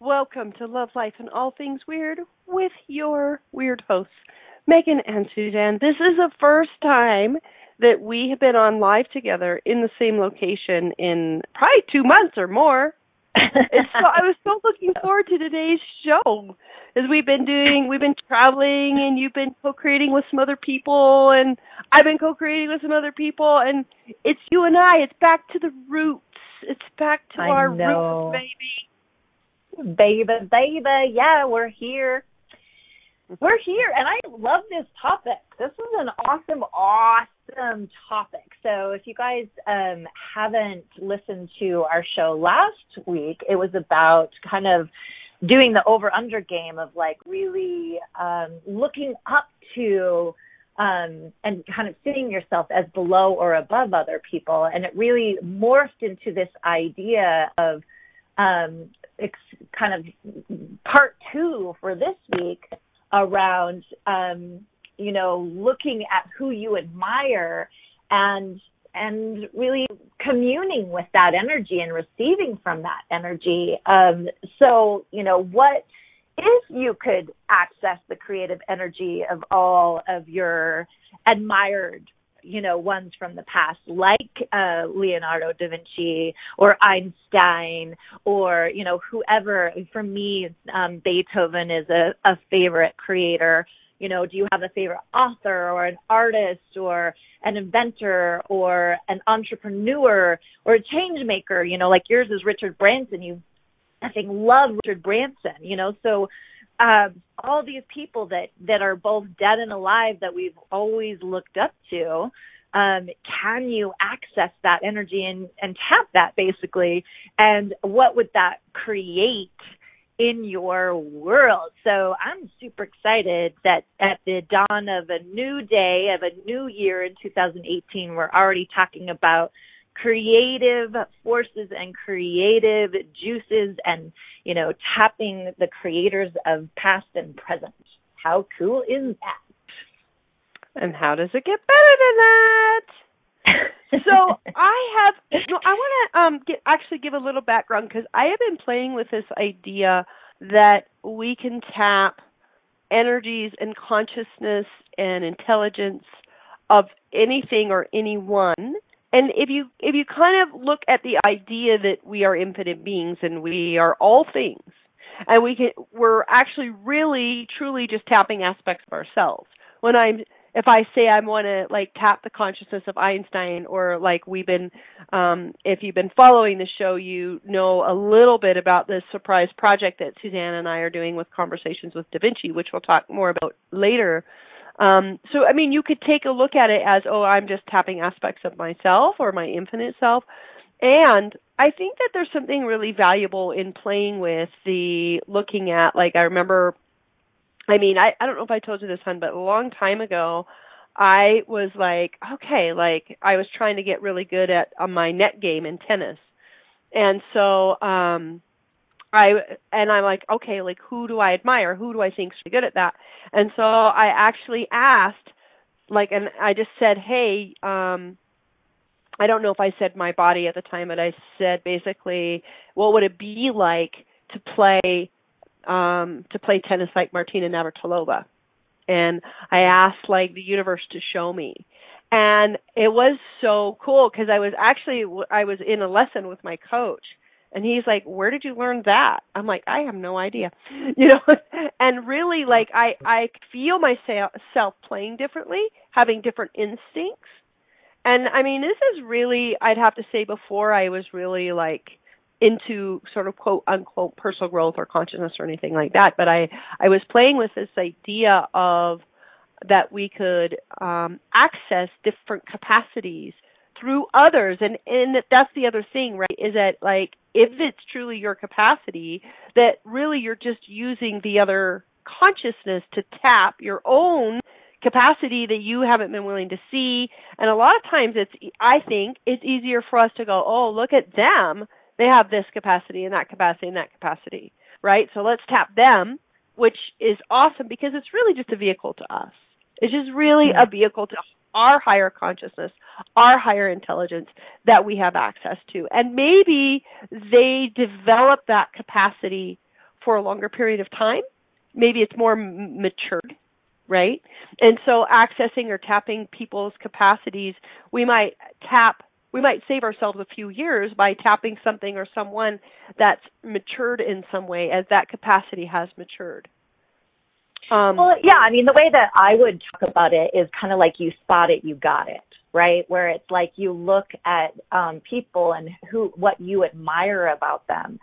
Welcome to Love, Life, and All Things Weird with your weird hosts, Megan and Suzanne. This is the first time that we have been on live together in the same location in probably two months or more. it's so, I was so looking forward to today's show as we've been doing we've been traveling and you've been co-creating with some other people and I've been co-creating with some other people and it's you and I it's back to the roots it's back to I our know. roots baby baby, baby, yeah, we're here. We're here, and I love this topic. This is an awesome, awesome topic. So, if you guys um, haven't listened to our show last week, it was about kind of doing the over under game of like really um, looking up to um, and kind of seeing yourself as below or above other people. And it really morphed into this idea of um, kind of part two for this week around, um, you know, looking at who you admire and and really communing with that energy and receiving from that energy. Um, so, you know, what if you could access the creative energy of all of your admired you know ones from the past like uh Leonardo da Vinci or Einstein or you know whoever. For me um Beethoven is a, a favorite creator. You know do you have a favorite author or an artist or an inventor or an entrepreneur or a change maker? You know like yours is Richard Branson. You I think love Richard Branson, you know, so um all these people that that are both dead and alive that we've always looked up to um can you access that energy and and tap that basically? And what would that create in your world? So i'm super excited that at the dawn of a new day of a new year in 2018 we're already talking about creative forces and creative juices and you know tapping the creators of past and present. How cool is that? And how does it get better than that? So I have no, I want to um get actually give a little background because I have been playing with this idea that we can tap energies and consciousness and intelligence of anything or anyone and if you if you kind of look at the idea that we are infinite beings and we are all things and we can we're actually really truly just tapping aspects of ourselves. When i'm if i say i want to like tap the consciousness of einstein or like we've been um if you've been following the show you know a little bit about this surprise project that suzanne and i are doing with conversations with da vinci which we'll talk more about later um, so, I mean, you could take a look at it as, oh, I'm just tapping aspects of myself or my infinite self. And I think that there's something really valuable in playing with the looking at, like, I remember, I mean, I, I don't know if I told you this, hun, but a long time ago, I was like, okay, like, I was trying to get really good at on my net game in tennis. And so, um, I and I'm like, okay, like who do I admire? Who do I think's good at that? And so I actually asked, like, and I just said, hey, um, I don't know if I said my body at the time, but I said basically, what would it be like to play um to play tennis like Martina Navratilova? And I asked like the universe to show me. And it was so cool because I was actually I was in a lesson with my coach And he's like, "Where did you learn that?" I'm like, "I have no idea." You know, and really like I I feel myself playing differently, having different instincts. And I mean, this is really I'd have to say before I was really like into sort of quote unquote personal growth or consciousness or anything like that, but I I was playing with this idea of that we could um access different capacities through others and and that's the other thing right is that like if it's truly your capacity that really you're just using the other consciousness to tap your own capacity that you haven't been willing to see. And a lot of times it's i think it's easier for us to go oh look at them. They have this capacity and that capacity and that capacity right? So let's tap them which is awesome because it's really just a vehicle to us. It's just really a vehicle to our higher consciousness, our higher intelligence that we have access to. And maybe they develop that capacity for a longer period of time. Maybe it's more m- matured, right? And so accessing or tapping people's capacities, we might tap we might save ourselves a few years by tapping something or someone that's matured in some way as that capacity has matured. Um, well, yeah, I mean, the way that I would talk about it is kind of like you spot it, you got it, right? Where it's like you look at um, people and who, what you admire about them.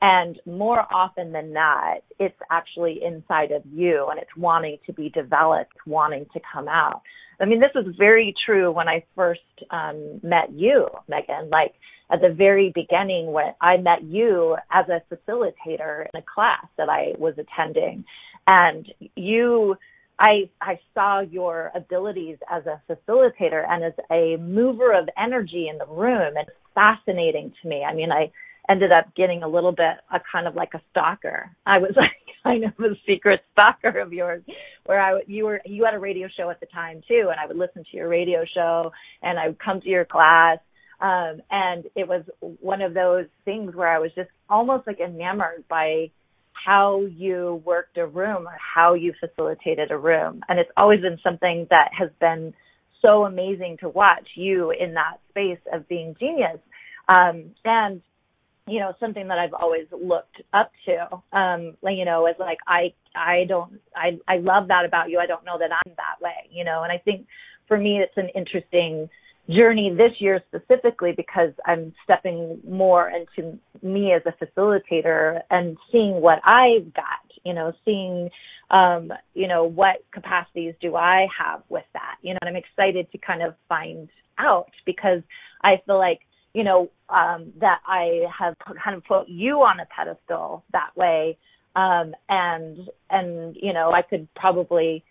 And more often than not, it's actually inside of you and it's wanting to be developed, wanting to come out. I mean, this was very true when I first um, met you, Megan. Like at the very beginning when I met you as a facilitator in a class that I was attending and you I I saw your abilities as a facilitator and as a mover of energy in the room and it's fascinating to me. I mean, I ended up getting a little bit a kind of like a stalker. I was like kind of a secret stalker of yours where I you were you had a radio show at the time too and I would listen to your radio show and I would come to your class um and it was one of those things where I was just almost like enamored by how you worked a room or how you facilitated a room. And it's always been something that has been so amazing to watch you in that space of being genius. Um, and, you know, something that I've always looked up to, um, like, you know, is like, I, I don't, I, I love that about you. I don't know that I'm that way, you know, and I think for me, it's an interesting, journey this year specifically because I'm stepping more into me as a facilitator and seeing what I've got, you know, seeing, um, you know, what capacities do I have with that, you know, and I'm excited to kind of find out because I feel like, you know, um, that I have kind of put you on a pedestal that way. Um, and, and, you know, I could probably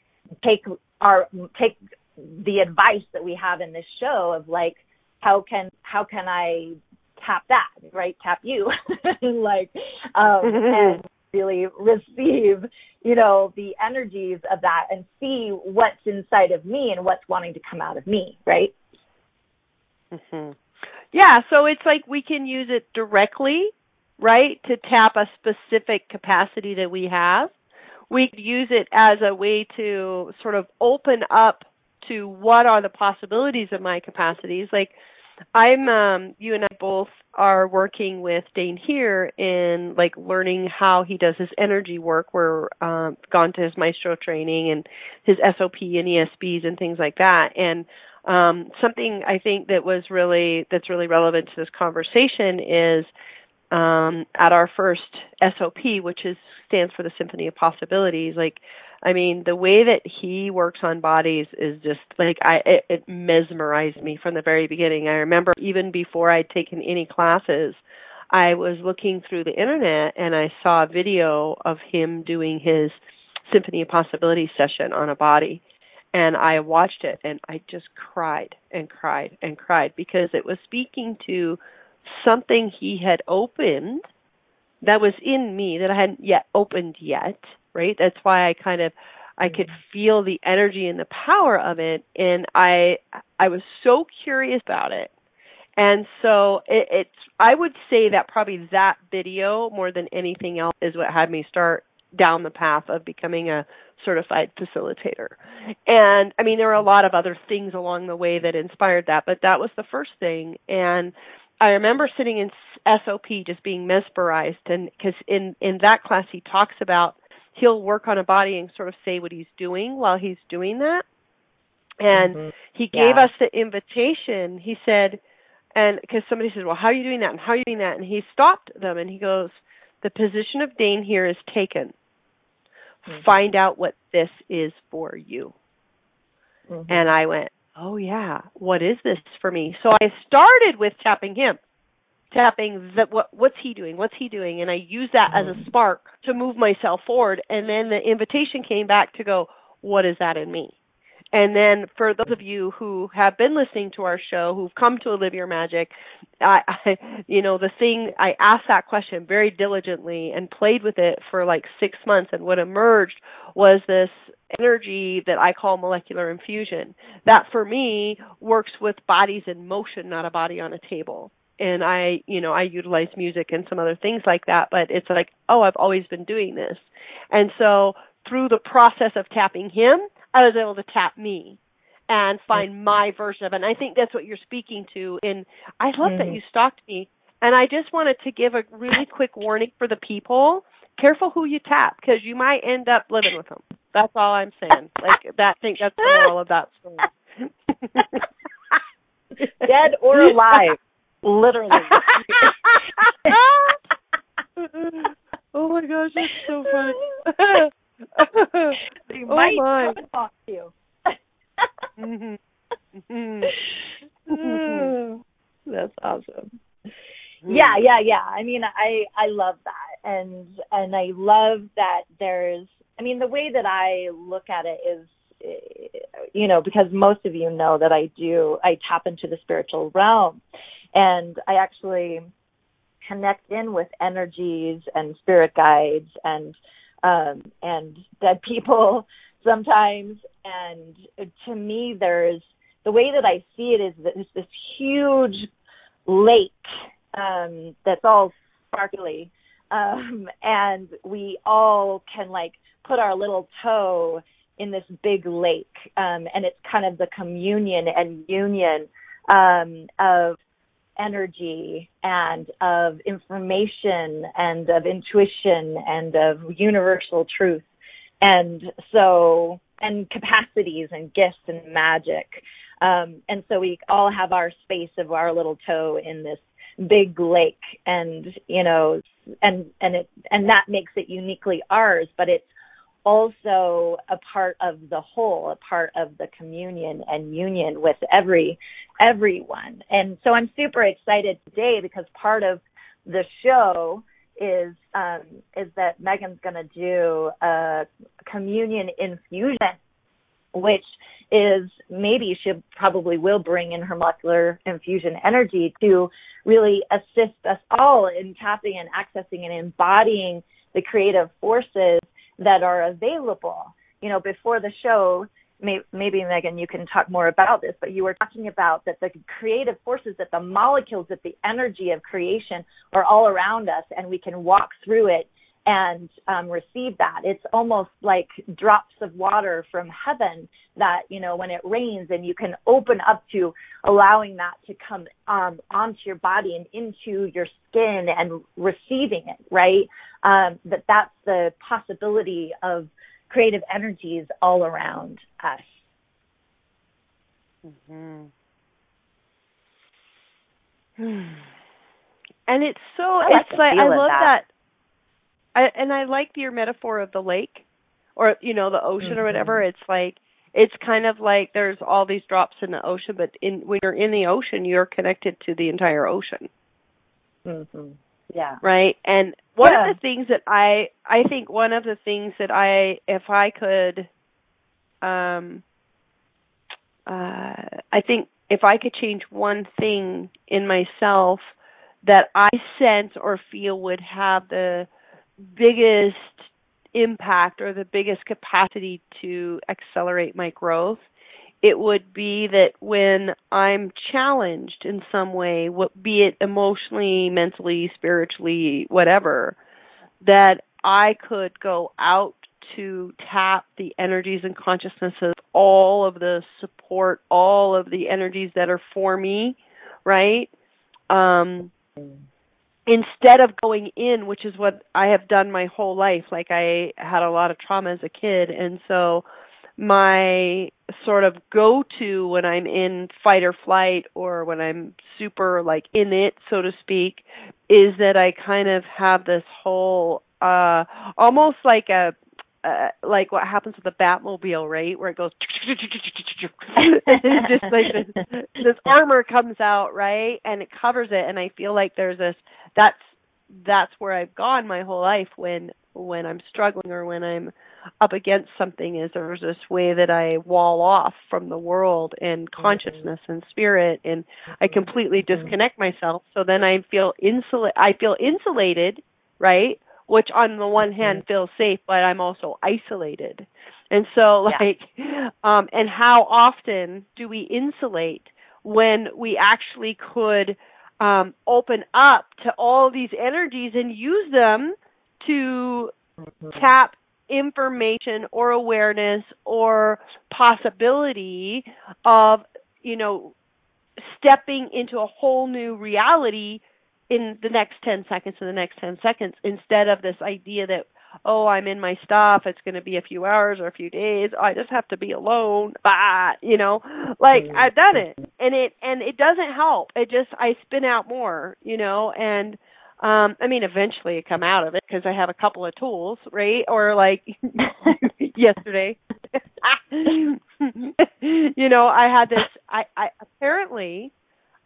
take our, take the advice that we have in this show of like how can how can I tap that right? Tap you. Like um and really receive you know the energies of that and see what's inside of me and what's wanting to come out of me right? Mm-hmm. yeah so it's like we can use it directly right to tap a specific capacity that we have. We could use it as a way to sort of open up to what are the possibilities of my capacities. Like I'm um you and I both are working with Dain Heer in like learning how he does his energy work. We're um gone to his maestro training and his SOP and ESPs and things like that. And um something I think that was really that's really relevant to this conversation is um at our first SOP, which is stands for the Symphony of Possibilities, like I mean, the way that he works on bodies is just like I it, it mesmerized me from the very beginning. I remember even before I'd taken any classes, I was looking through the internet and I saw a video of him doing his Symphony of Possibilities session on a body. And I watched it and I just cried and cried and cried because it was speaking to something he had opened that was in me that I hadn't yet opened yet right? That's why I kind of I could mm-hmm. feel the energy and the power of it and I I was so curious about it. And so it, it's I would say that probably that video more than anything else is what had me start down the path of becoming a certified facilitator. And I mean there were a lot of other things along the way that inspired that, but that was the first thing and I remember sitting in SOP just being mesmerized and cuz in in that class he talks about he'll work on a body and sort of say what he's doing while he's doing that. And Mhm. he gave Yeah. us the invitation. He said and because somebody said, "Well, how are you doing that?" and "How are you doing that?" and he stopped them and he goes, "The position of Dain Heer is taken. Mhm. Find out what this is for you." Mhm. And I went, "Oh yeah, what is this for me?" So I started with tapping him, tapping that what what's he doing? What's he doing? And I used that as a Mhm. spark to move myself forward. And then the invitation came back to go, "What is that in me?" And then for those of you who have been listening to our show, who've come to Live Your Magic, I, I you know, the thing I asked that question very diligently and played with it for like six months and what emerged was this energy that I call molecular infusion. That for me works with bodies in motion, not a body on a table. And I, you know, I utilize music and some other things like that, but it's like, oh, I've always been doing this. And so through the process of tapping him, I was able to tap me and find my version of it. And I think that's what you're speaking to. And I love that Mhm. you stalked me. And I just wanted to give a really quick warning for the people. Careful who you tap because you might end up living with them. That's all I'm saying. Like that. I think that's the moral of that story. Dead or alive, literally. oh my gosh, that's so funny. They oh might my. come and talk to you. Mhm. Mhm. That's awesome. Yeah, yeah, yeah. I mean, I I love that, and and I love that there's. I mean, the way that I look at it is, eh, you know, because most of you know that I do. I tap into the spiritual realm, and I actually connect in with energies and spirit guides and um and dead people sometimes. And to me there's the way that I see it is that it's this huge lake um that's all sparkly. Um and we all can like put our little toe in this big lake. Um and it's kind of the communion and union um of energy and of information and of intuition and of universal truth. And so and capacities and gifts and magic. Um and so we all have our space of our little toe in this big lake and you know and and it and that makes it uniquely ours but it's also a part of the whole a part of the communion and union with every everyone. And so i'm super excited today because part of the show is um is that megan's going to do a communion infusion which is maybe she probably will bring in her molecular infusion energy to really assist us all in tapping and accessing and embodying the creative forces that are available. You know, before the show, may, maybe Megan, you can talk more about this, but you were talking about that the creative forces, that the molecules, that the energy of creation are all around us, and we can walk through it and um, receive that. It's almost like drops of water from heaven that, you know, when it rains and you can open up to allowing that to come um, onto your body and into your skin and receiving it, right? Um, that that's the possibility of creative energies all around us. Mm-hmm. And it's so I like it's like I love that. that. I and I like your metaphor of the lake or you know the ocean or Mhm. whatever. It's like it's kind of like there's all these drops in the ocean, but in when you're in the ocean, you're connected to the entire ocean, Mm-hmm. Yeah. right? And one Yeah. of the things that I I think one of the things that I if I could um uh I think if I could change one thing in myself that I sense or feel would have the biggest impact or the biggest capacity to accelerate my growth, it would be that when I'm challenged in some way, what be it emotionally, mentally, spiritually, whatever, that I could go out to tap the energies and consciousnesses, all of the support, all of the energies that are for me, right? um instead of going in, which is what I have done my whole life, like I had a lot of trauma as a kid and so my sort of go to when I'm in fight or flight or when I'm super like in it, so to speak, is that I kind of have this whole uh almost like a uh, like what happens with the Batmobile, right? Where it goes just like this, this armor comes out, right? And it covers it and I feel like there's this that's that's where I've gone my whole life when when I'm struggling or when I'm up against something is there's this way that I wall off from the world and consciousness and spirit and I completely disconnect myself. So then I feel insulate I feel insulated right? Which on the one hand feels safe but I'm also isolated. And so like yeah. um and how often do we insulate when we actually could um open up to all these energies and use them to tap information or awareness or possibility of you know stepping into a whole new reality in the next 10 seconds and the next 10 seconds instead of this idea that oh i'm in my stuff it's going to be a few hours or a few days i just have to be alone ah you know? Like i've done it and it and it doesn't help it just i spin out more you know? And um, I mean, eventually I come out of it because I have a couple of tools, right? Or like yesterday, you know, I had this. I, I apparently,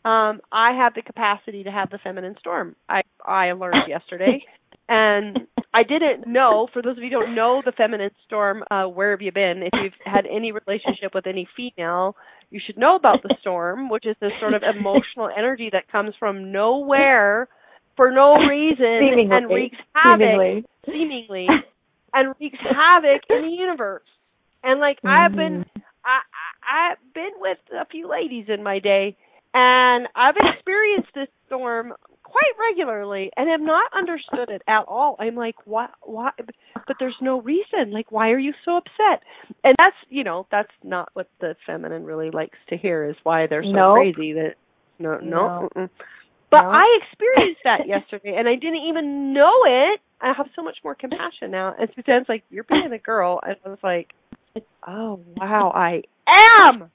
um, I have the capacity to have the feminine storm. I I learned yesterday, and I didn't know. For those of you who don't know the feminine storm, uh, where have you been? If you've had any relationship with any female, you should know about the storm, which is this sort of emotional energy that comes from nowhere for no reason seemingly. and wreaks havoc seemingly, seemingly and wreaks havoc in the universe. And like mm-hmm. I've been I, I I've been with a few ladies in my day and I've experienced this storm quite regularly and have not understood it at all. I'm like, why why but there's no reason. Like why are you so upset? And that's you know, that's not what the feminine really likes to hear is why they're so nope. crazy that no no, no. But no. I experienced that yesterday, and I didn't even know it. I have so much more compassion now. And Suzanne's like, "You're being a girl," and I was like, "Oh wow, I am."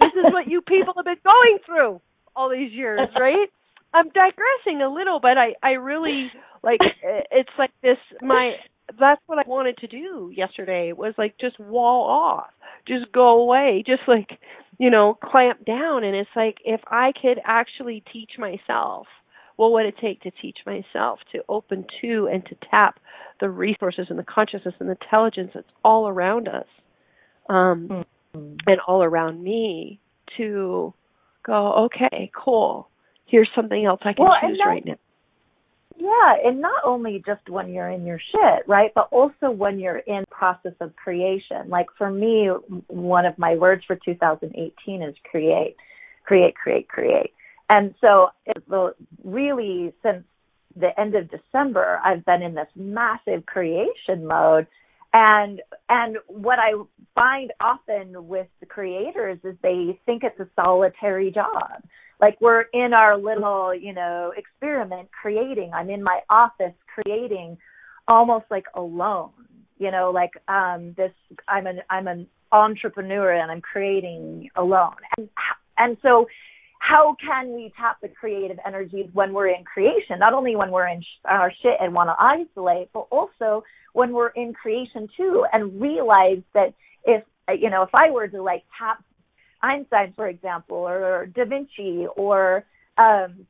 This is what you people have been going through all these years, right? I'm digressing a little, but I I really like it's like this my that's what I wanted to do yesterday was like just wall off, just go away, just like you know clamp down. And it's like if I could actually teach myself, what would it take to teach myself to open to and to tap the resources and the consciousness and the intelligence that's all around us, um, mm-hmm. and all around me to go, okay, cool. Here's something else I can well, choose right now. Yeah, and not only just when you're in your shit, right? But also when you're in process of creation. Like for me, one of my words for 2018 is create, create, create, create. And so, it, really, since the end of December, I've been in this massive creation mode. And and what I find often with the creators is they think it's a solitary job like we're in our little, you know, experiment creating. I'm in my office creating almost like alone. You know, like um this I'm an I'm an entrepreneur and I'm creating alone. And and so how can we tap the creative energies when we're in creation? Not only when we're in our shit and want to isolate, but also when we're in creation too and realize that if you know if I were to like tap Einstein, for example, or Da Vinci, or um,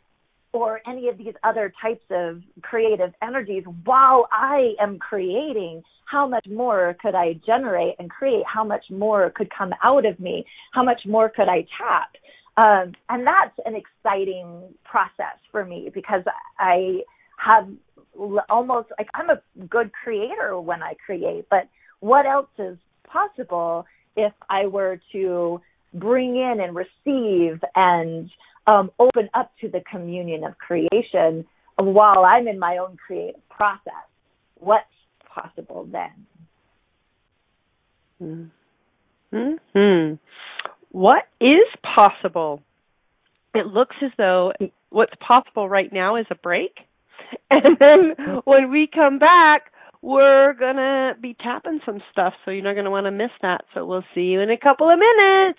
or any of these other types of creative energies while I am creating, how much more could I generate and create? How much more could come out of me? How much more could I tap? Um, and that's an exciting process for me because I have almost like I'm a good creator when I create, but what else is possible if I were to bring in and receive and um, open up to the communion of creation while I'm in my own creative process. What's possible then? Hmm. What is possible? it looks as though what's possible right now is a break. And then when we come back, we're going to be tapping some stuff, so you're not going to want to miss that. So we'll see you in a couple of minutes.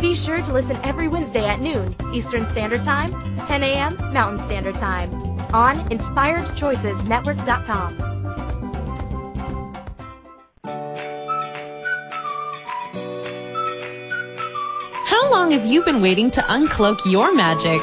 Be sure to listen every Wednesday at noon Eastern Standard Time, 10 a.m. Mountain Standard Time on InspiredChoicesNetwork.com. How long have you been waiting to uncloak your magic?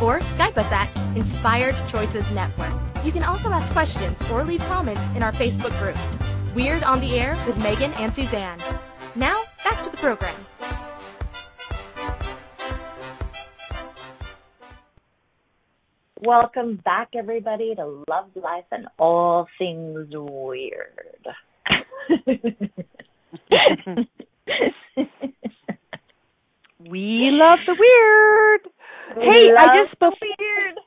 or Skype us at Inspired Choices Network. You can also ask questions or leave comments in our Facebook group. Weird on the Air with Megan and Suzanne. Now, back to the program. Welcome back, everybody, to Love, Life, and All Things Weird. we love the weird. Hey, I just before,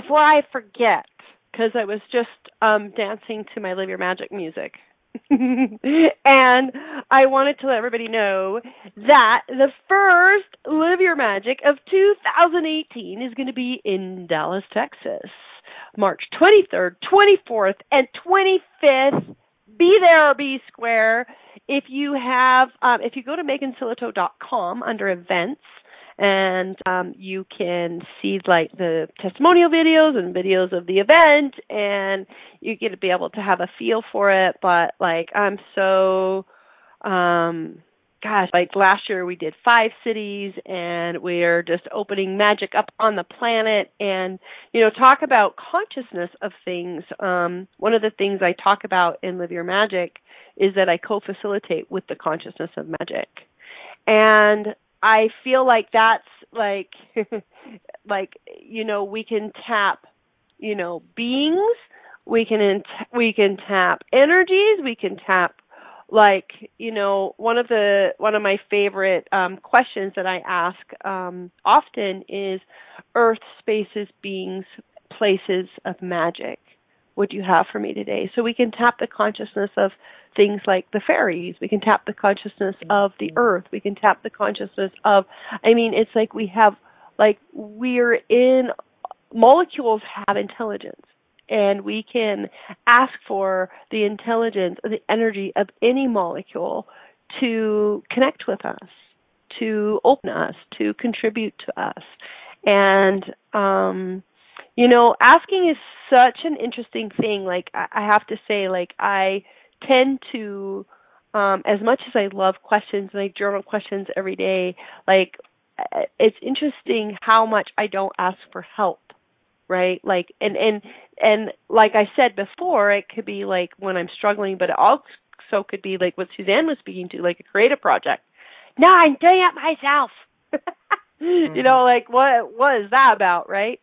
before I forget, because I was just um dancing to my Live Your Magic music. and I wanted to let everybody know that the first Live Your Magic of 2018 is going to be in Dallas, Texas, March 23rd, 24th, and 25th. Be there or be square. If you have, um, if you go to megansillito.com under events, and um, you can see like the testimonial videos and videos of the event and you get to be able to have a feel for it. But like i'm so um gosh like last year we did five cities and we're just opening magic up on the planet. And you know talk about consciousness of things. Um one of the things i talk about in live your magic is that i co-facilitate with the consciousness of magic. And I feel like that's like like you know we can tap you know beings. We can in, we can tap energies. We can tap like you know one of the one of my favorite um questions that I ask um often is earth spaces beings places of magic what do you have for me today so we can tap the consciousness of things like the fairies. We can tap the consciousness of the earth. We can tap the consciousness of, I mean, it's like we have, like, we're in, molecules have intelligence. And we can ask for the intelligence or the energy of any molecule to connect with us, to open us, to contribute to us. And, um, you know, asking is such an interesting thing. Like, I have to say, like, I, tend to um as much as I love questions and I journal questions every day, like it's interesting how much I don't ask for help, right? Like and and and like I said before, it could be like when I'm struggling, but it also could be like what Suzanne was speaking to, like a creative project. No, I'm doing it myself. mm-hmm. You know, like what what is that about, right?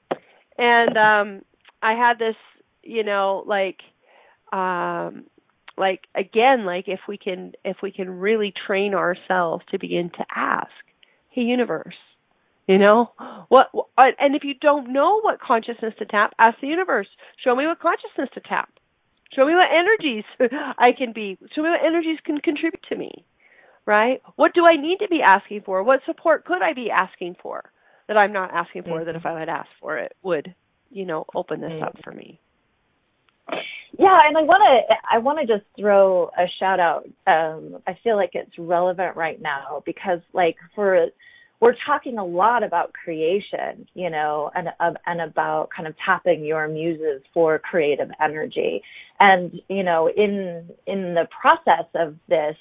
And um I had this, you know, like um like again like if we can if we can really train ourselves to begin to ask hey universe You know what? And if you don't know what consciousness to tap, ask the universe. Show me what consciousness to tap. Show me what energies I can be. Show me what energies can contribute to me. Right? What do I need to be asking for? What support could I be asking for that I'm not asking for? Mm-hmm. That if I had asked for it, would you know open this mm-hmm. up for me? Yeah, and I want to I want to just throw a shout out. Um, I feel like it's relevant right now because like for we're talking a lot about creation, you know, and and about kind of tapping your muses for creative energy. And you know, in in the process of this,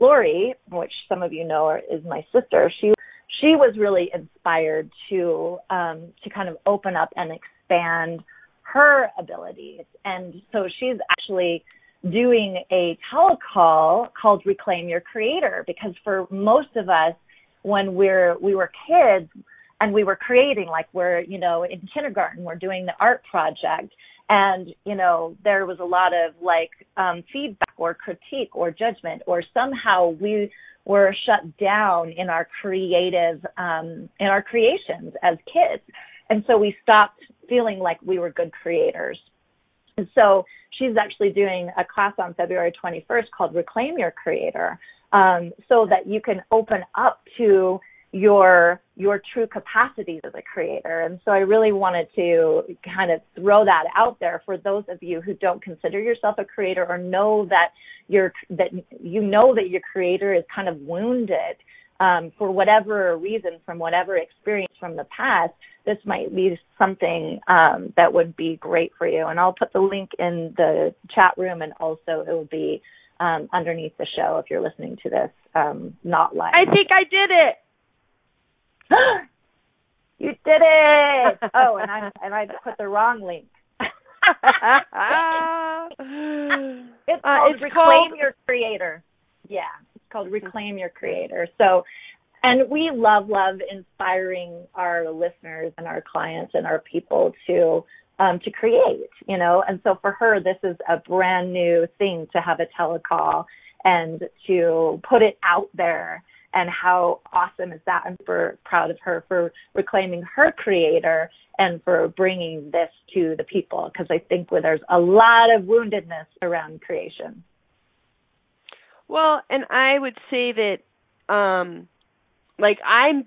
Lori, which some of you know is my sister, she she was really inspired to um, to kind of open up and expand her abilities. And so she's actually doing a telecall called Reclaim Your Creator because for most of us, when we're we were kids and we were creating, like we're you know in kindergarten, we're doing the art project, and you know there was a lot of like um, feedback or critique or judgment, or somehow we were shut down in our creative um, in our creations as kids, and so we stopped feeling like we were good creators. And so she's actually doing a class on February 21st called Reclaim Your Creator, um, so that you can open up to your your true capacities as a creator. And so I really wanted to kind of throw that out there for those of you who don't consider yourself a creator or know that you're that you know that your creator is kind of wounded um, for whatever reason, from whatever experience from the past, this might be something um, that would be great for you. And I'll put the link in the chat room, and also it will be um, underneath the show if you're listening to this um, not live. I think I did it. you did it. oh, and I and I put the wrong link. it's uh, called it's Reclaim called... Your Creator. Yeah it's called Reclaim Your Creator. So, and we love, love inspiring our listeners and our clients and our people to um, to create, you know. And so for her, this is a brand new thing to have a telecall and to put it out there. And how awesome is that? I'm super proud of her for reclaiming her creator and for bringing this to the people because I think there's a lot of woundedness around creation. Well, and I would say that um like I'm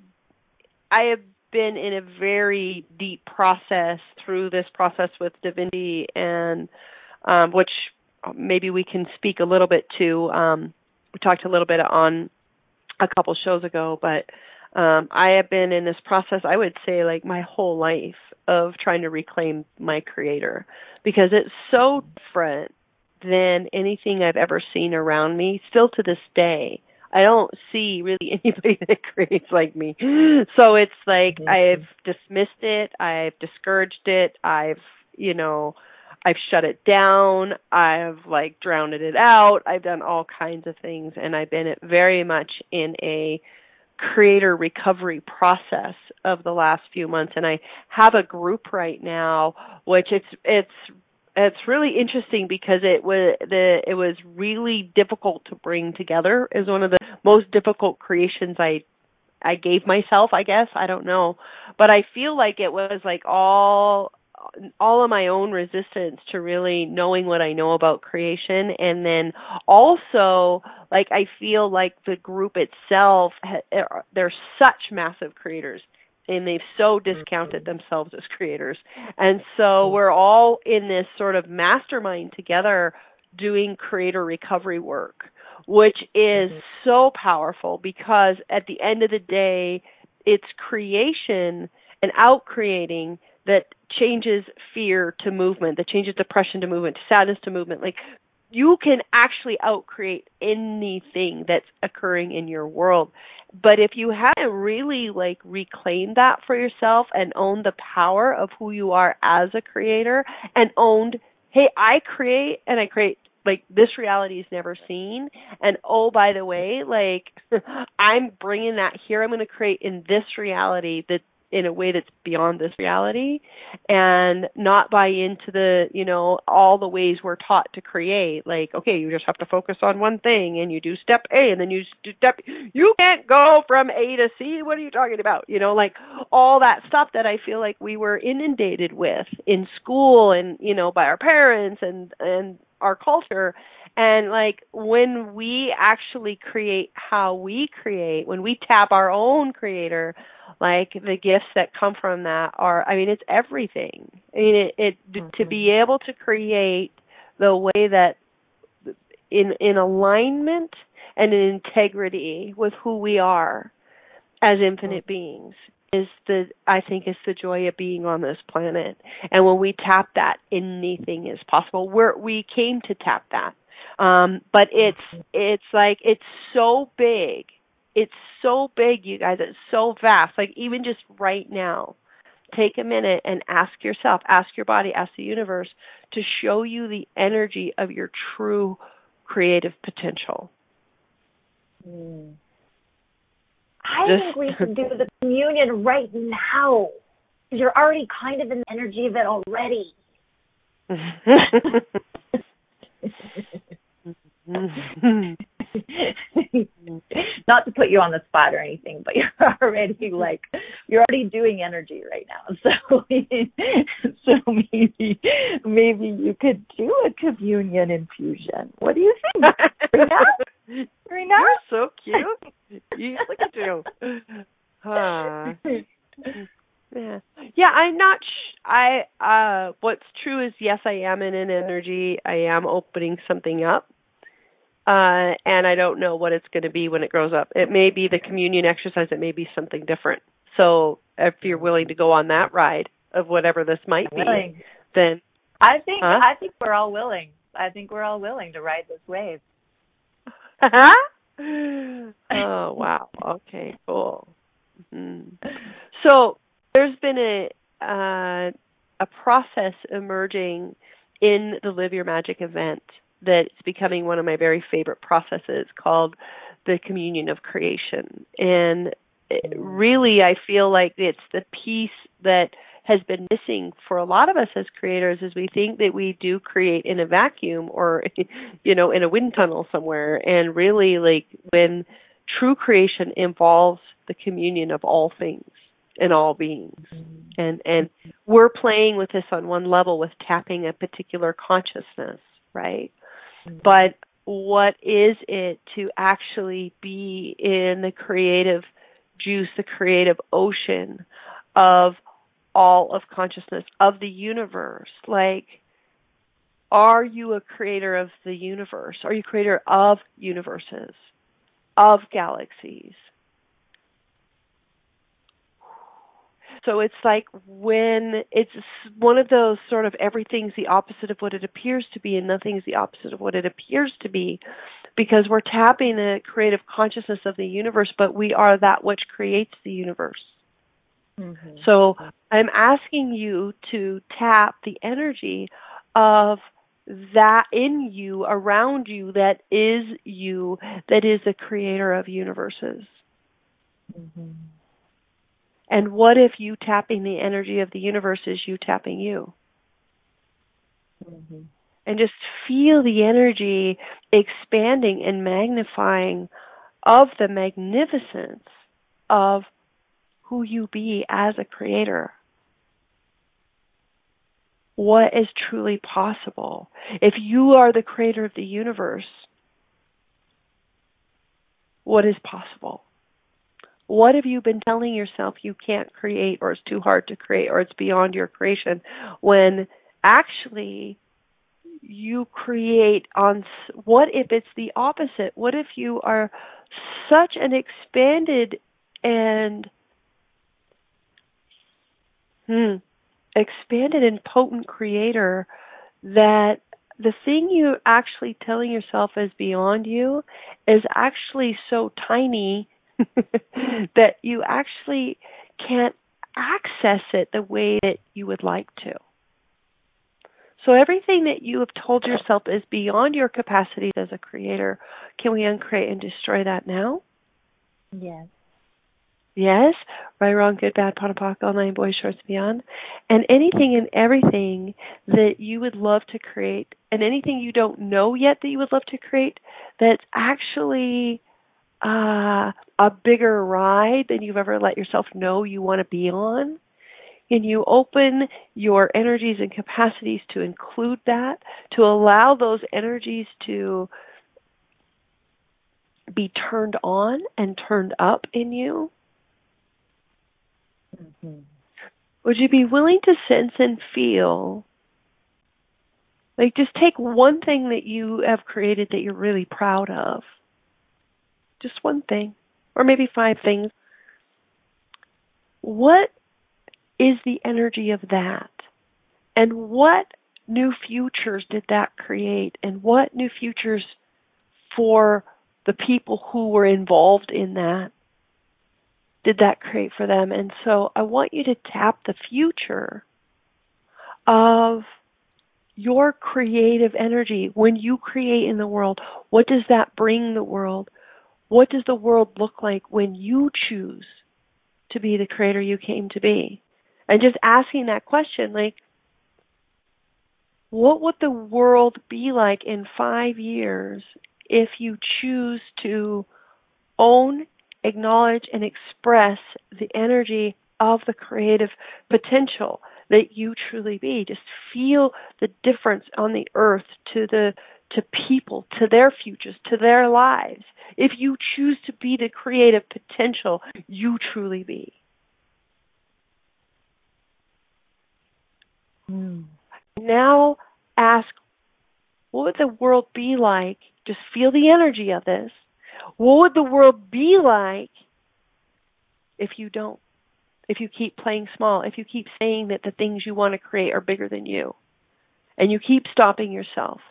I have been in a very deep process through this process with da Vinci and um which maybe we can speak a little bit to um we talked a little bit on a couple shows ago, but um I have been in this process I would say like my whole life of trying to reclaim my creator because it's so different than anything I've ever seen around me. Still to this day, I don't see really anybody that creates like me. So it's like mm-hmm. I've dismissed it, I've discouraged it, I've, you know, I've shut it down, I've like drowned it out, I've done all kinds of things and I've been very much in a creator recovery process of the last few months and I have a group right now which it's it's it's really interesting because it was the it was really difficult to bring together. Is one of the most difficult creations I I gave myself, I guess. I don't know. But I feel like it was like all all of my own resistance to really knowing what I know about creation and then also like I feel like the group itself they're such massive creators and they've so discounted mm-hmm. themselves as creators. And so mm-hmm. we're all in this sort of mastermind together doing creator recovery work, which is mm-hmm. so powerful because at the end of the day, it's creation and out creating that changes fear to movement, that changes depression to movement, to sadness to movement. Like you can actually outcreate anything that's occurring in your world. But if you haven't really like reclaimed that for yourself and owned the power of who you are as a creator and owned, hey, I create and I create like this reality is never seen and oh by the way like i'm bringing that here i'm going to create in this reality that in a way that's beyond this reality and not buy into the you know all the ways we're taught to create. Like okay you just have to focus on one thing and you do step a and then you do step you can't go from a to c. What are you talking about? You know like all that stuff that i feel like we were inundated with in school and you know by our parents and and our culture. And like when we actually create how we create when we tap our own creator like the gifts that come from that are i mean it's everything i mean it, it mm-hmm. to be able to create the way that in in alignment and in integrity with who we are as infinite mm-hmm. beings is the I think is the joy of being on this planet. And when we tap that, anything is possible. We're we came to tap that. Um, but it's mm-hmm. it's like it's so big it's so big, you guys. It's so vast. Like even just right now, take a minute and ask yourself, ask your body, ask the universe to show you the energy of your true creative potential. Mm. I just, think we should do the communion right now. You're already kind of in the energy of it already. Not to put you on the spot or anything, but you're already like you're already doing energy right now. So so maybe maybe you could do a communion infusion. What do you think? Rena? Rena? You're so cute. You look at you. Huh. Yeah. Yeah, I'm not sh- I uh what's true is yes, I am in an energy. I am opening something up uh, and I don't know what it's going to be when it grows up. It may be the communion exercise. It may be something different. So if you're willing to go on that ride of whatever this might be, willing. then I think huh? I think we're all willing. I think we're all willing to ride this wave. oh wow! Okay, cool. Mm-hmm. So there's been a uh, a process emerging in the Live Your Magic event that's becoming one of my very favorite processes called the communion of creation. And really, I feel like it's the piece that has been missing for a lot of us as creators is we think that we do create in a vacuum or you know in a wind tunnel somewhere. And really like when true creation involves the communion of all things and all beings. And and we're playing with this on one level with tapping a particular consciousness right but what is it to actually be in the creative juice, the creative ocean of all of consciousness, of the universe? Like, are you a creator of the universe? Are you creator of universes, of galaxies? So it's like when it's one of those sort of everything's the opposite of what it appears to be and nothing's the opposite of what it appears to be because we're tapping the creative consciousness of the universe, but we are that which creates the universe. Mm-hmm. So I'm asking you to tap the energy of that in you, around you, that is you, that is the creator of universes. Mm-hmm. And what if you tapping the energy of the universe is you tapping you? Mm-hmm. And just feel the energy expanding and magnifying of the magnificence of who you be as a creator. What is truly possible? If you are the creator of the universe, what is possible? What have you been telling yourself you can't create or it's too hard to create or it's beyond your creation when actually you create on what if it's the opposite? What if you are such an expanded and hmm, expanded and potent creator that the thing you're actually telling yourself is beyond you is actually so tiny that you actually can't access it the way that you would like to. So everything that you have told yourself is beyond your capacity as a creator, can we uncreate and destroy that now? Yes. Yes, right, wrong, good, bad, POD, POC, all nine boys, shorts, beyond, and anything and everything that you would love to create, and anything you don't know yet that you would love to create, that's actually uh, a bigger ride than you've ever let yourself know you want to be on. And you open your energies and capacities to include that, to allow those energies to be turned on and turned up in you Mm-hmm. Would you be willing to sense and feel? Like, just take one thing that you have created that you're really proud of. Just one thing. Or maybe five things. What is the energy of that? And what new futures did that create? And what new futures for the people who were involved in that? did that create for them? And so I want you to tap the future of your creative energy. When you create in the world, what does that bring the world? What does the world look like when you choose to be the creator you came to be? And just asking that question, like, what would the world be like in five years if you choose to own acknowledge and express the energy of the creative potential that you truly be. Just feel the difference on the earth to the to people, to their futures, to their lives. If you choose to be the creative potential you truly be. Mm. Now ask, what would the world be like? Just feel the energy of this. What would the world be like if you don't? If you keep playing small, if you keep saying that the things you want to create are bigger than you, and you keep stopping yourself,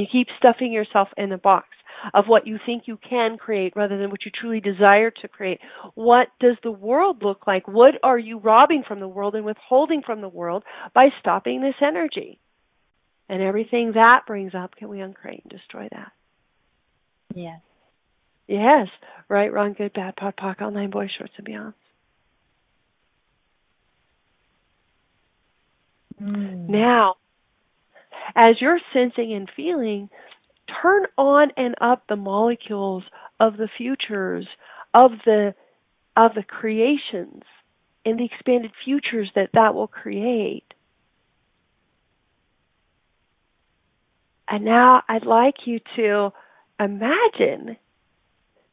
you keep stuffing yourself in a box of what you think you can create rather than what you truly desire to create. What does the world look like? What are you robbing from the world and withholding from the world by stopping this energy? And everything that brings up, can we uncreate and destroy that? Yes. Yes. Right, wrong, good, bad, POD, POC, all nine boys, shorts, and beyonds. Mm. Now, as you're sensing and feeling, turn on and up the molecules of the futures of the of the creations and the expanded futures that that will create. And now I'd like you to imagine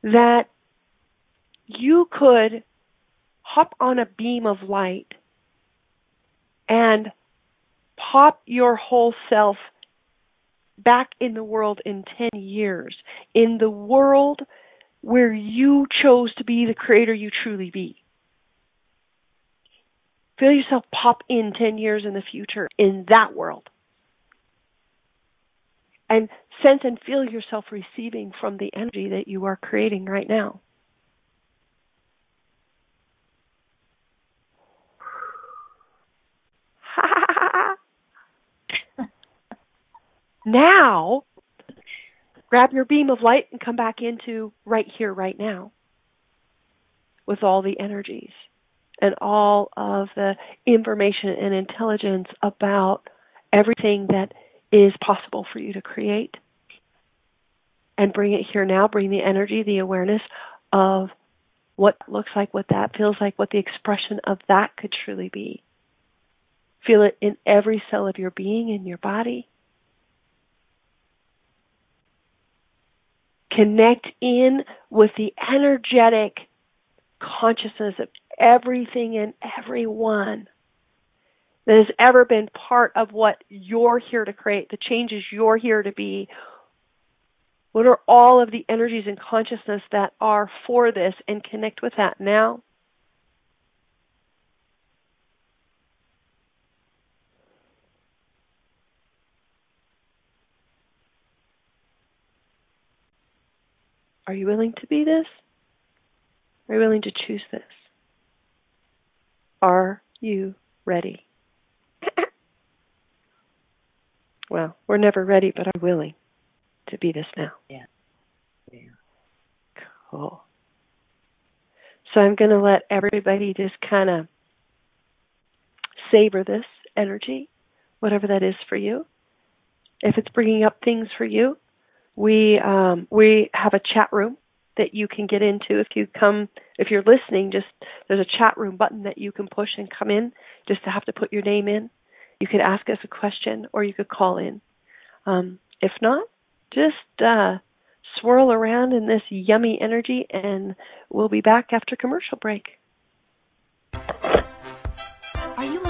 that you could hop on a beam of light and pop your whole self back in the world in 10 years, in the world where you chose to be the creator you truly be. Feel yourself pop in 10 years in the future in that world. And sense and feel yourself receiving from the energy that you are creating right now. Now, grab your beam of light and come back into right here, right now, with all the energies and all of the information and intelligence about everything that is possible for you to create and bring it here now. Bring the energy, the awareness of what looks like, what that feels like, what the expression of that could truly be. Feel it in every cell of your being, in your body. Connect in with the energetic consciousness of everything and everyone that has ever been part of what you're here to create, the changes you're here to be. What are all of the energies and consciousness that are for this and connect with that now? Are you willing to be this? Are you willing to choose this? Are you ready? well, we're never ready, but I'm willing to be this now. Yeah. Yeah. Cool. So I'm going to let everybody just kind of savor this energy, whatever that is for you. If it's bringing up things for you, we um, we have a chat room that you can get into. If you come if you're listening just there's a chat room button that you can push and come in just to have to put your name in. You could ask us a question or you could call in. Um, if not just uh, swirl around in this yummy energy and we'll be back after commercial break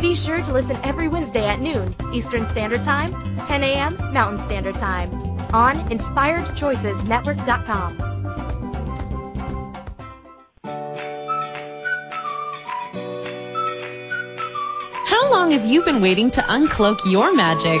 Be sure to listen every Wednesday at noon Eastern Standard Time, 10 a.m. Mountain Standard Time on InspiredChoicesNetwork.com. How long have you been waiting to uncloak your magic?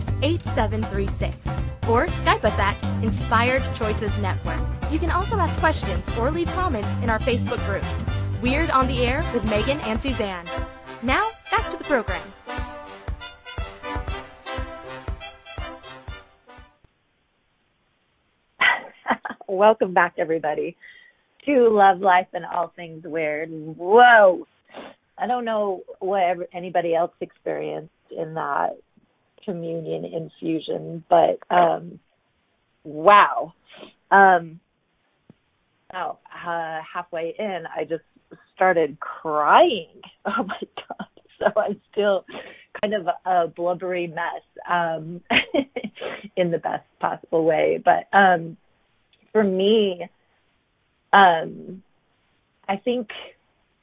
613-800-8736 or Skype us at Inspired Choices Network. You can also ask questions or leave comments in our Facebook group, Weird on the Air with Megan and Suzanne. Now, back to the program. Welcome back, everybody, to Love, Life, and All Things Weird. Whoa! I don't know what anybody else experienced in that communion infusion, but um, wow. Um, oh, uh, halfway in, I just started crying. Oh my god! So I'm still kind of a blubbery mess um, in the best possible way. But um, for me, um, I think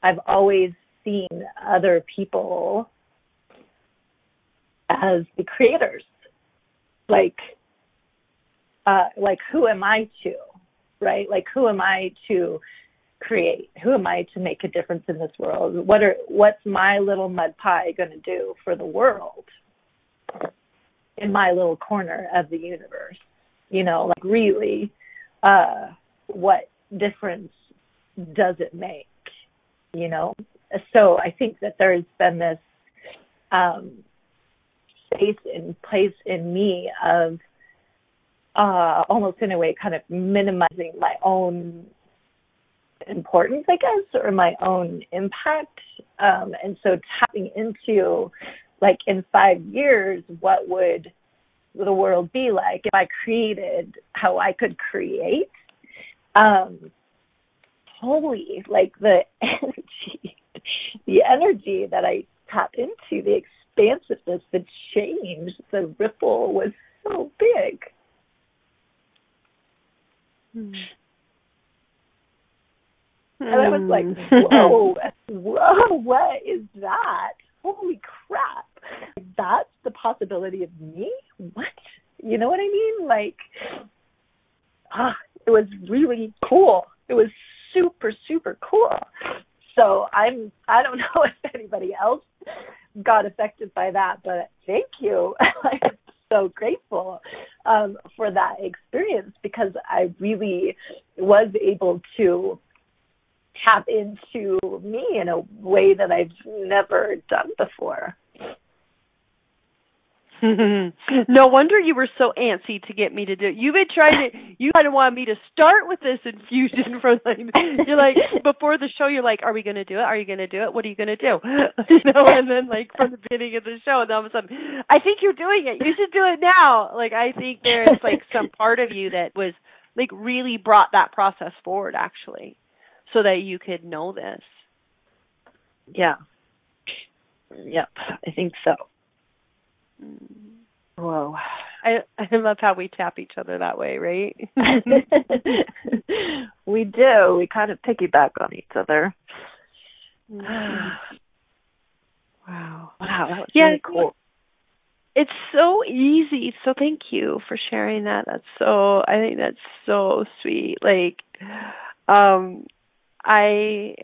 I've always seen other people as the creators. Like, uh, like who am I to, right? Like who am I to create? Who am I to make a difference in this world? What are what's my little mud pie going to do for the world in my little corner of the universe? You know, like really, uh, what difference does it make? You know, so I think that there's been this um, space and place in me of uh, almost in a way kind of minimizing my own importance, I guess, or my own impact. Um, and so tapping into like in five years, what would the world be like if I created how I could create? Um, holy, like the energy, the energy that I tap into, the expansiveness, the change, the ripple was so big. Hmm. And I was like, hmm. whoa, whoa, what is that? Holy crap. That's the possibility of me? What? You know what I mean? Like, ah, it was really cool. It was super, super cool. So I'm, I don't know if anybody else got affected by that, but thank you. I'm so grateful um, for that experience because I really was able to tap into me in a way that I've never done before. no wonder you were so antsy to get me to do it. You've been trying to you kind of wanted me to start with this infusion for like you're like before the show you're like, Are we gonna do it? Are you gonna do it? What are you gonna do? you know, and then like from the beginning of the show and all of a sudden I think you're doing it. You should do it now. Like I think there's like some part of you that was like really brought that process forward actually. So that you could know this. Yeah. Yep, I think so. Whoa. I I love how we tap each other that way, right? we do. We kind of piggyback on each other. wow. Wow, that yeah, really cool. It's so easy. So thank you for sharing that. That's so I think that's so sweet. Like um I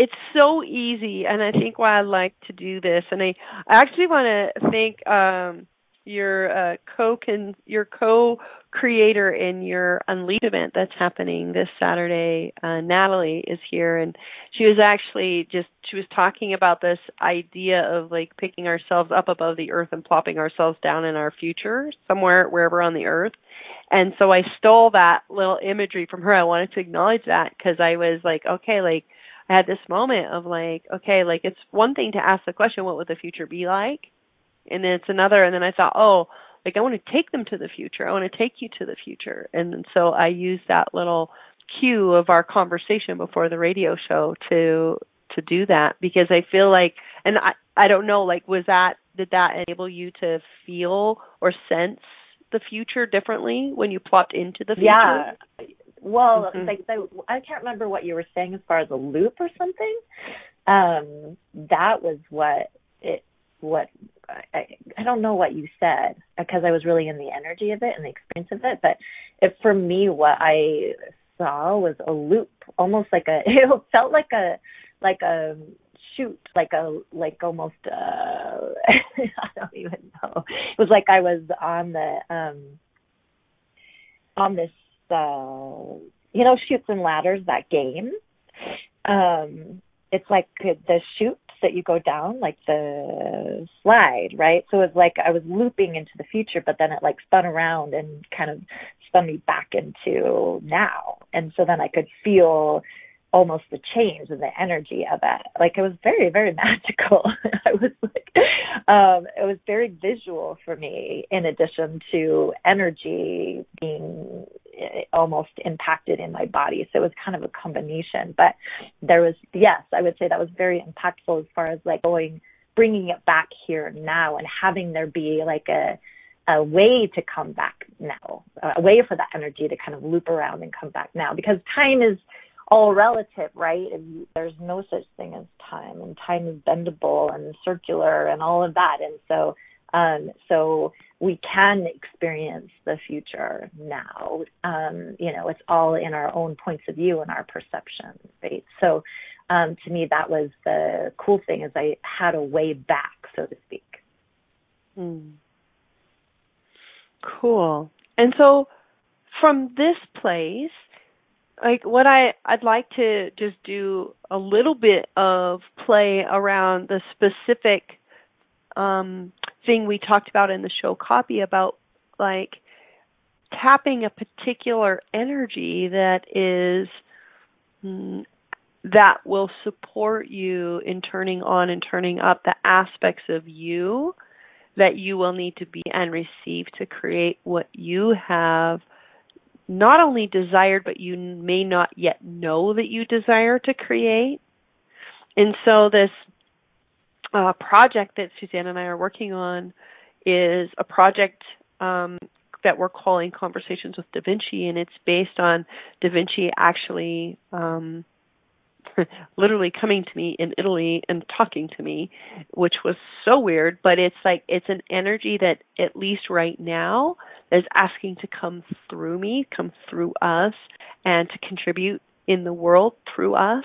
it's so easy and I think why I like to do this and I, I actually want to thank um your uh co can your co creator in your Unleash event that's happening this Saturday. Uh Natalie is here and she was actually just she was talking about this idea of like picking ourselves up above the earth and plopping ourselves down in our future somewhere wherever on the earth. And so I stole that little imagery from her. I wanted to acknowledge that because I was like, okay, like I had this moment of like, okay, like it's one thing to ask the question, what would the future be like? And then it's another, and then I thought, oh, like I want to take them to the future. I want to take you to the future. And so I used that little cue of our conversation before the radio show to to do that because I feel like and I I don't know like was that did that enable you to feel or sense the future differently when you plopped into the future? Yeah. Well, Mhm. like the, I can't remember what you were saying as far as a loop or something. Um, that was what it what I I don't know what you said because I was really in the energy of it and the experience of it. But it, for me, what I saw was a loop, almost like a. It felt like a like a shoot, like a like almost. uh I don't even know. It was like I was on the um on this uh you know Chutes and ladders that game. Um it's like the chutes that you go down like the slide right? So it's like i was looping into the future but then it like spun around and kind of spun me back into now. And so then i could feel almost the change and the energy of it. Like it was very very magical. I was like um it was very visual for me in addition to energy being almost impacted in my body so it was kind of a combination but there was yes i would say that was very impactful as far as like going bringing it back here now and having there be like a a way to come back now a way for that energy to kind of loop around and come back now because time is all relative, right? And there's no such thing as time, and time is bendable and circular and all of that. And so, um, so we can experience the future now. Um, you know, it's all in our own points of view and our perception, right? So, um, to me, that was the cool thing is I had a way back, so to speak. Mm. Cool. And so, from this place, like what I I'd like to just do a little bit of play around the specific um thing we talked about in the show copy about like tapping a particular energy that is mm, that will support you in turning on and turning up the aspects of you that you will need to be and receive to create what you have not only desired, but you may not yet know that you desire to create. And so, this uh, project that Suzanne and I are working on is a project um, that we're calling Conversations with Da Vinci, and it's based on Da Vinci actually um, literally coming to me in Italy and talking to me, which was so weird, but it's like it's an energy that at least right now is asking to come through me, come through us and to contribute in the world through us.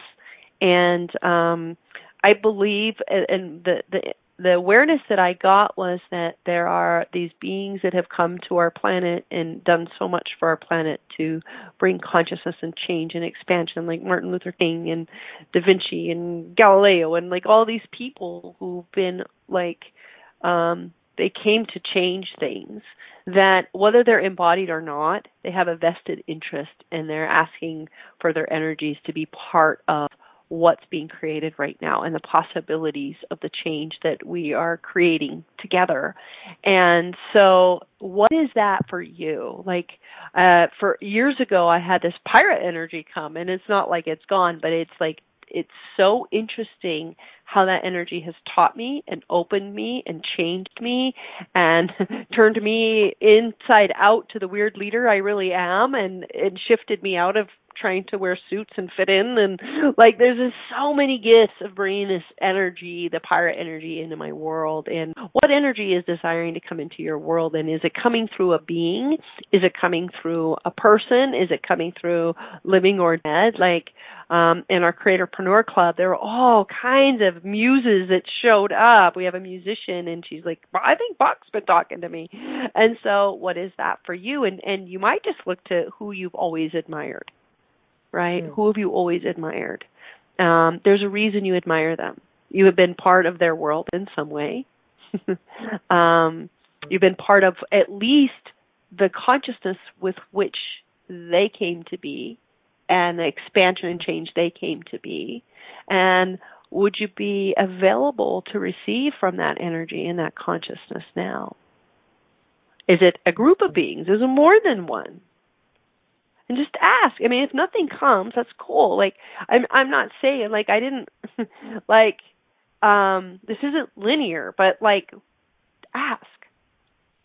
And um I believe and the the the awareness that I got was that there are these beings that have come to our planet and done so much for our planet to bring consciousness and change and expansion, like Martin Luther King and Da Vinci and Galileo and like all these people who've been like um they came to change things that whether they're embodied or not, they have a vested interest and they're asking for their energies to be part of what's being created right now and the possibilities of the change that we are creating together. And so what is that for you? Like uh for years ago I had this pirate energy come and it's not like it's gone, but it's like it's so interesting how that energy has taught me and opened me and changed me and turned me inside out to the weird leader I really am and and shifted me out of trying to wear suits and fit in. And like there's just so many gifts of bringing this energy the pirate energy into my world. And what energy is desiring to come into your world? And is it coming through a being? Is it coming through a person? Is it coming through living or dead? Like um in our creatorpreneur club there were all kinds of muses that showed up. We have a musician and she's like i think buck's been talking to me. And so what is that for you? And and you might just look to who you've always admired right? Mm. Who have you always admired? Um, there's a reason you admire them. You have been part of their world in some way. um, you've been part of at least the consciousness with which they came to be and the expansion and change they came to be. And would you be available to receive from that energy and that consciousness now? Is it a group of beings? Is it more than one? And just ask. I mean, if nothing comes, that's cool. Like I'm I'm not saying like I didn't like um this isn't linear, but like ask.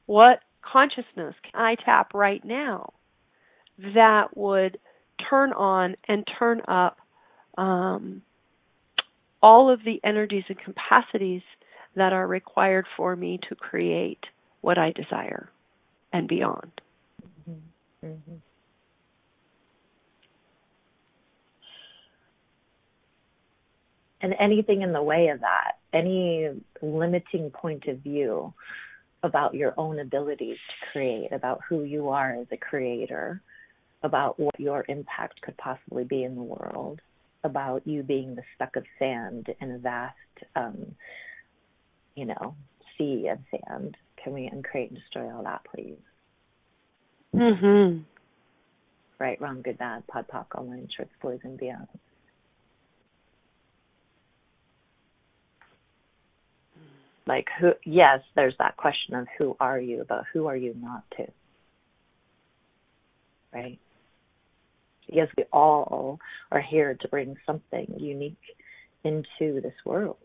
What consciousness can I tap right now that would turn on and turn up um all of the energies and capacities that are required for me to create what I desire and beyond. Mm-hmm. Mm-hmm. And anything in the way of that, any limiting point of view about your own abilities to create, about who you are as a creator, about what your impact could possibly be in the world, about you being the speck of sand in a vast, um, you know, sea of sand. Can we uncreate and destroy all that, please? Mm-hmm. Right, wrong, good, bad, POD POC, all nine, shorts, boys, and beyond. Like who yes there's that question of who are you but who are you not to? Right? Yes, we all are here to bring something unique into this world.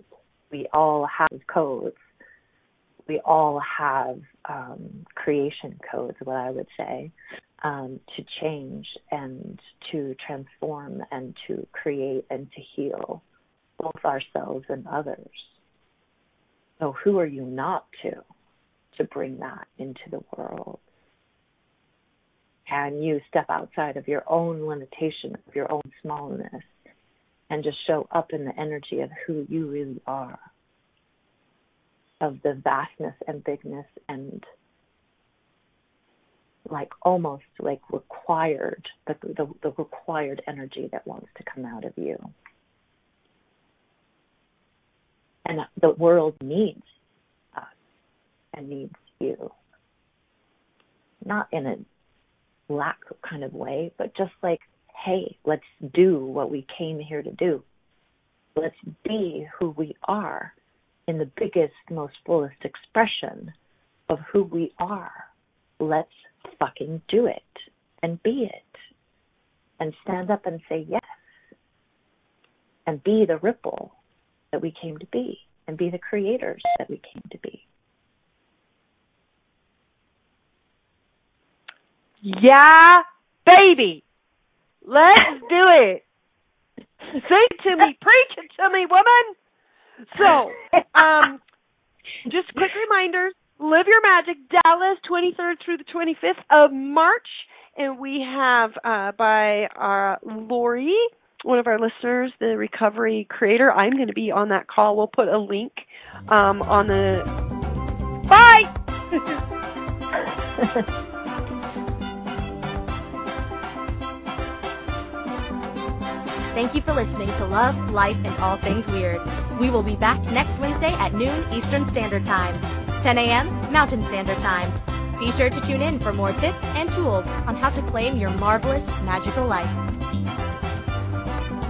We all have codes. We all have um, creation codes what i would say um, to change and to transform and to create and to heal both ourselves and others so who are you not to to bring that into the world? Can you step outside of your own limitation, of your own smallness, and just show up in the energy of who you really are, of the vastness and bigness and like almost like required the, the, the required energy that wants to come out of you and the world needs us and needs you. Not in a lack kind of way, but just like, hey, let's do what we came here to do. Let's be who we are in the biggest, most fullest expression of who we are. Let's fucking do it and be it. And stand up and say yes. And be the ripple that we came to be and be the creators that we came to be. Yeah, baby. Let's do it. Say it to me, preach it to me, woman. So, um, just quick reminders. Live Your Magic, Dallas, 23rd through the 25th of March. And we have uh, by our Lori one of our listeners, the recovery creator. I'm going to be on that call. We'll put a link um, on the. Bye. Thank you for listening to Love, Life, and All Things Weird. We will be back next Wednesday at noon Eastern Standard Time. 10 a.m. Mountain Standard Time. Be sure to tune in for more tips and tools on how to claim your marvelous magical life.